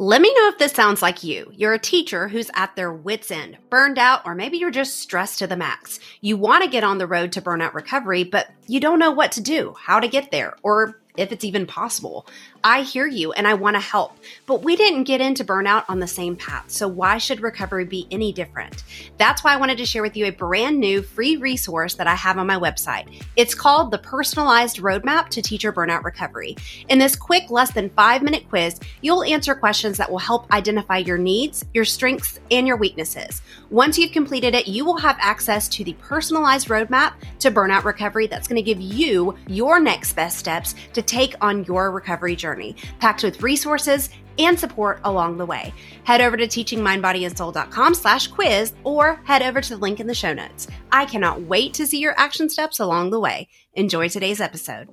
Let me know if this sounds like you. You're a teacher who's at their wits' end, burned out, or maybe you're just stressed to the max. You want to get on the road to burnout recovery, but you don't know what to do, how to get there, or if it's even possible. I hear you and I want to help, but we didn't get into burnout on the same path. So why should recovery be any different? That's why I wanted to share with you a brand new free resource that I have on my website. It's called the Personalized Roadmap to Teacher Burnout Recovery. In this quick, less than five minute quiz, you'll answer questions that will help identify your needs, your strengths, and your weaknesses. Once you've completed it, you will have access to the personalized roadmap to burnout recovery that's going to give you your next best steps to take on your recovery journey, packed with resources and support along the way. Head over to teachingmindbodyandsoul.com slash quiz or head over to the link in the show notes. I cannot wait to see your action steps along the way. Enjoy today's episode.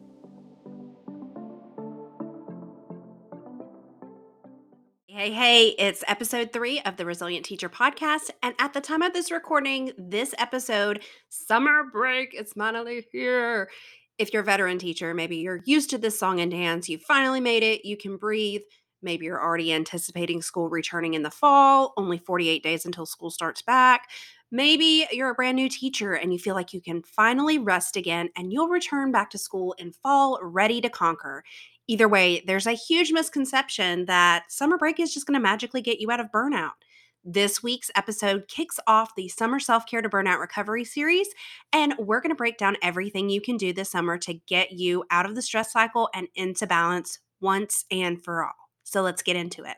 Hey, hey, it's episode three of the Resilient Teacher podcast. And at the time of this recording, this episode, summer break, it's finally here if you're a veteran teacher, maybe you're used to this song and dance, you finally made it, you can breathe. Maybe you're already anticipating school returning in the fall, only 48 days until school starts back. Maybe you're a brand new teacher and you feel like you can finally rest again and you'll return back to school in fall ready to conquer. Either way, there's a huge misconception that summer break is just going to magically get you out of burnout. This week's episode kicks off the Summer Self Care to Burnout Recovery series, and we're going to break down everything you can do this summer to get you out of the stress cycle and into balance once and for all. So let's get into it.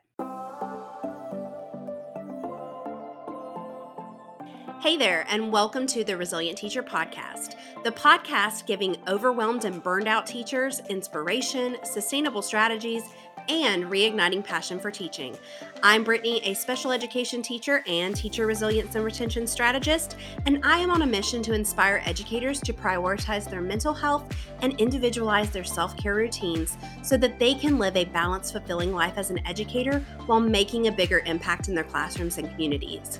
Hey there, and welcome to the Resilient Teacher Podcast, the podcast giving overwhelmed and burned out teachers inspiration, sustainable strategies, and reigniting passion for teaching. I'm Brittany, a special education teacher and teacher resilience and retention strategist, and I am on a mission to inspire educators to prioritize their mental health and individualize their self care routines so that they can live a balanced, fulfilling life as an educator while making a bigger impact in their classrooms and communities.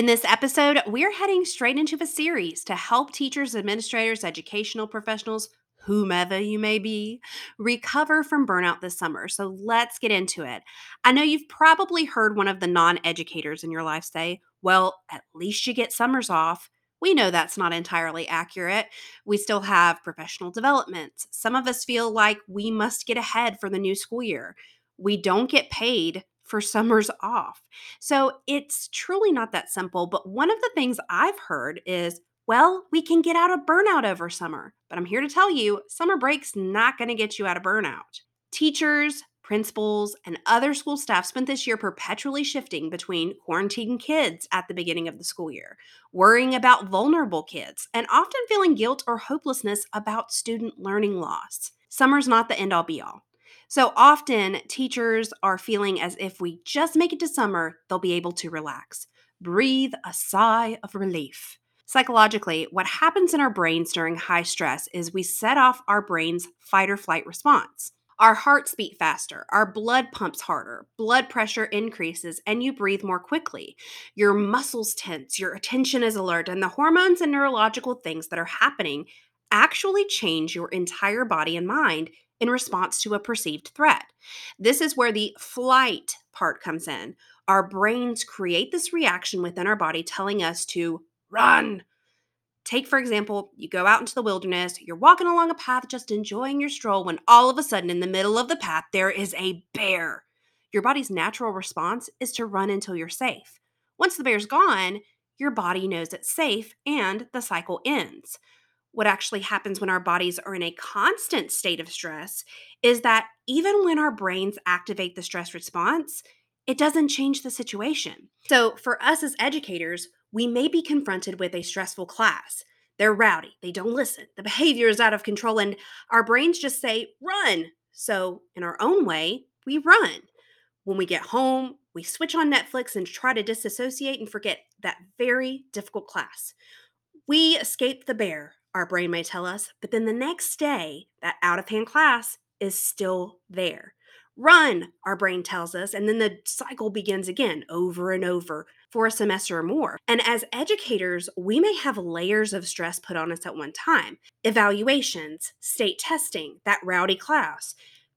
In this episode, we're heading straight into a series to help teachers, administrators, educational professionals, whomever you may be, recover from burnout this summer. So let's get into it. I know you've probably heard one of the non educators in your life say, well, at least you get summers off. We know that's not entirely accurate. We still have professional development. Some of us feel like we must get ahead for the new school year. We don't get paid for summers off. So it's truly not that simple. But one of the things I've heard is, well, we can get out of burnout over summer. But I'm here to tell you, summer break's not going to get you out of burnout. Teachers, principals, and other school staff spent this year perpetually shifting between quarantining kids at the beginning of the school year, worrying about vulnerable kids, and often feeling guilt or hopelessness about student learning loss. Summer's not the end all be all. So often, teachers are feeling as if we just make it to summer, they'll be able to relax, breathe a sigh of relief. Psychologically, what happens in our brains during high stress is we set off our brain's fight or flight response. Our hearts beat faster, our blood pumps harder, blood pressure increases, and you breathe more quickly. Your muscles tense, your attention is alert, and the hormones and neurological things that are happening actually change your entire body and mind in response to a perceived threat. This is where the flight part comes in. Our brains create this reaction within our body telling us to run. Take, for example, you go out into the wilderness, you're walking along a path just enjoying your stroll, when all of a sudden in the middle of the path there is a bear. Your body's natural response is to run until you're safe. Once the bear's gone, your body knows it's safe and the cycle ends what actually happens when our bodies are in a constant state of stress is that even when our brains activate the stress response, it doesn't change the situation. So, for us as educators, we may be confronted with a stressful class. They're rowdy, they don't listen, the behavior is out of control, and our brains just say, run. So, in our own way, we run. When we get home, we switch on Netflix and try to disassociate and forget that very difficult class. We escape the bear, our brain may tell us, but then the next day, that out of hand class is still there. Run, our brain tells us, and then the cycle begins again over and over for a semester or more. And as educators, we may have layers of stress put on us at one time evaluations, state testing, that rowdy class,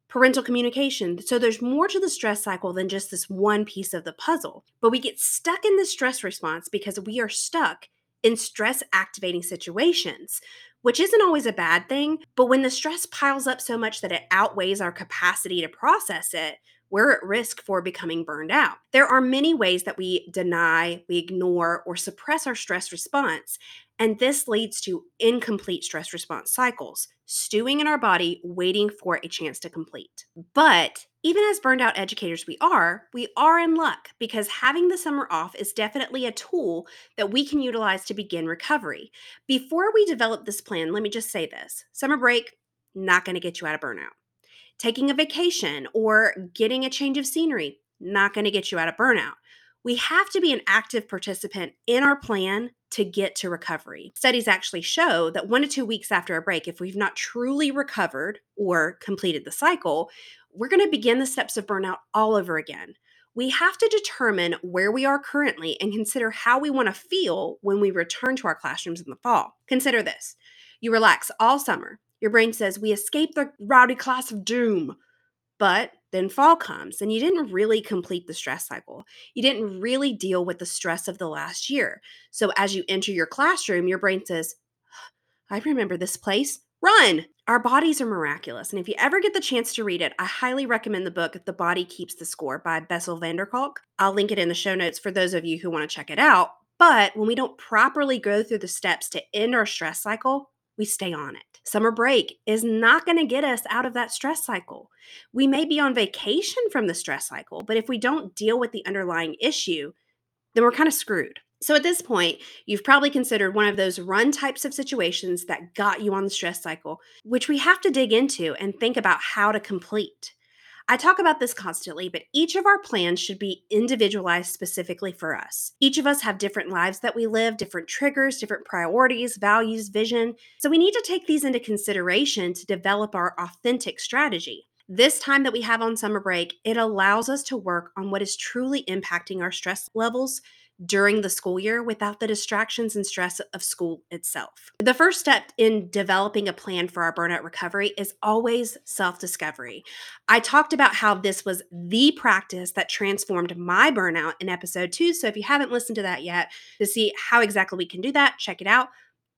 parental communication. So there's more to the stress cycle than just this one piece of the puzzle. But we get stuck in the stress response because we are stuck in stress activating situations, which isn't always a bad thing. But when the stress piles up so much that it outweighs our capacity to process it, we're at risk for becoming burned out. There are many ways that we deny, we ignore, or suppress our stress response. And this leads to incomplete stress response cycles, stewing in our body, waiting for a chance to complete. But even as burned out educators we are, we are in luck because having the summer off is definitely a tool that we can utilize to begin recovery. Before we develop this plan, let me just say this summer break, not going to get you out of burnout. Taking a vacation or getting a change of scenery, not going to get you out of burnout. We have to be an active participant in our plan to get to recovery. Studies actually show that one to two weeks after a break, if we've not truly recovered or completed the cycle, we're going to begin the steps of burnout all over again. We have to determine where we are currently and consider how we want to feel when we return to our classrooms in the fall. Consider this you relax all summer. Your brain says, We escape the rowdy class of doom. But then fall comes and you didn't really complete the stress cycle. You didn't really deal with the stress of the last year. So as you enter your classroom, your brain says, I remember this place. Run! Our bodies are miraculous. And if you ever get the chance to read it, I highly recommend the book The Body Keeps the Score by Bessel van der Kolk. I'll link it in the show notes for those of you who want to check it out. But when we don't properly go through the steps to end our stress cycle, we stay on it. Summer break is not going to get us out of that stress cycle. We may be on vacation from the stress cycle, but if we don't deal with the underlying issue, then we're kind of screwed. So at this point, you've probably considered one of those run types of situations that got you on the stress cycle, which we have to dig into and think about how to complete. I talk about this constantly, but each of our plans should be individualized specifically for us. Each of us have different lives that we live, different triggers, different priorities, values, vision. So we need to take these into consideration to develop our authentic strategy. This time that we have on summer break, it allows us to work on what is truly impacting our stress levels during the school year without the distractions and stress of school itself. The first step in developing a plan for our burnout recovery is always self discovery. I talked about how this was the practice that transformed my burnout in episode two. So if you haven't listened to that yet to see how exactly we can do that, check it out.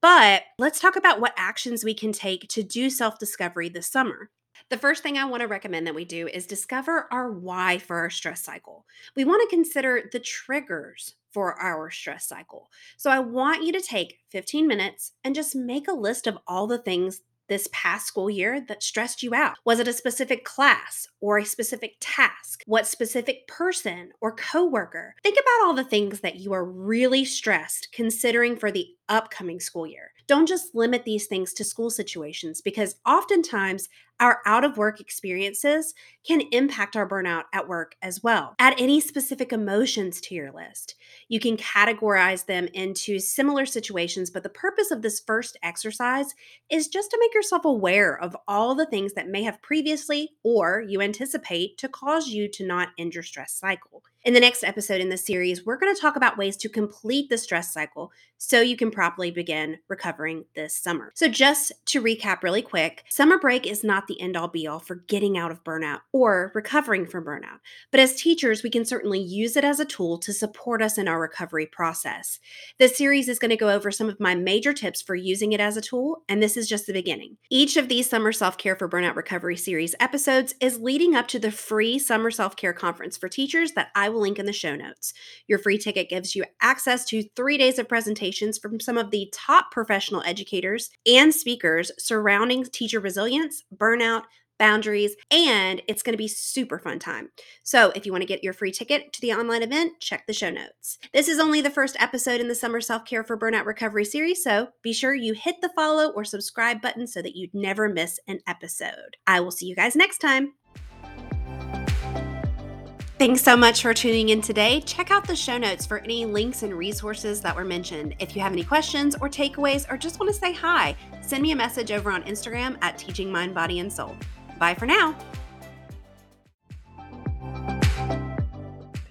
But let's talk about what actions we can take to do self discovery this summer. The first thing I want to recommend that we do is discover our why for our stress cycle. We want to consider the triggers for our stress cycle. So I want you to take 15 minutes and just make a list of all the things this past school year that stressed you out? Was it a specific class or a specific task? What specific person or coworker? Think about all the things that you are really stressed considering for the upcoming school year. Don't just limit these things to school situations because oftentimes our out of work experiences can impact our burnout at work as well. Add any specific emotions to your list. You can categorize them into similar situations, but the purpose of this first exercise is just to make yourself aware of all the things that may have previously or you anticipate to cause you to not end your stress cycle. In the next episode in this series, we're going to talk about ways to complete the stress cycle so you can properly begin recovering this summer. So, just to recap really quick, summer break is not the end all be all for getting out of burnout or recovering from burnout. But as teachers, we can certainly use it as a tool to support us in our recovery process. This series is going to go over some of my major tips for using it as a tool, and this is just the beginning. Each of these Summer Self Care for Burnout Recovery series episodes is leading up to the free Summer Self Care Conference for teachers that I will link in the show notes. Your free ticket gives you access to three days of presentations from some of the top professional educators and speakers surrounding teacher resilience, burnout, boundaries, and it's going to be super fun time. So, if you want to get your free ticket to the online event, check the show notes. This is only the first episode in the Summer Self Care for Burnout Recovery series, so be sure you hit the follow or subscribe button so that you never miss an episode. I will see you guys next time. Thanks so much for tuning in today. Check out the show notes for any links and resources that were mentioned. If you have any questions or takeaways or just want to say hi, send me a message over on Instagram at Teaching Mind, Body, and Soul. Bye for now.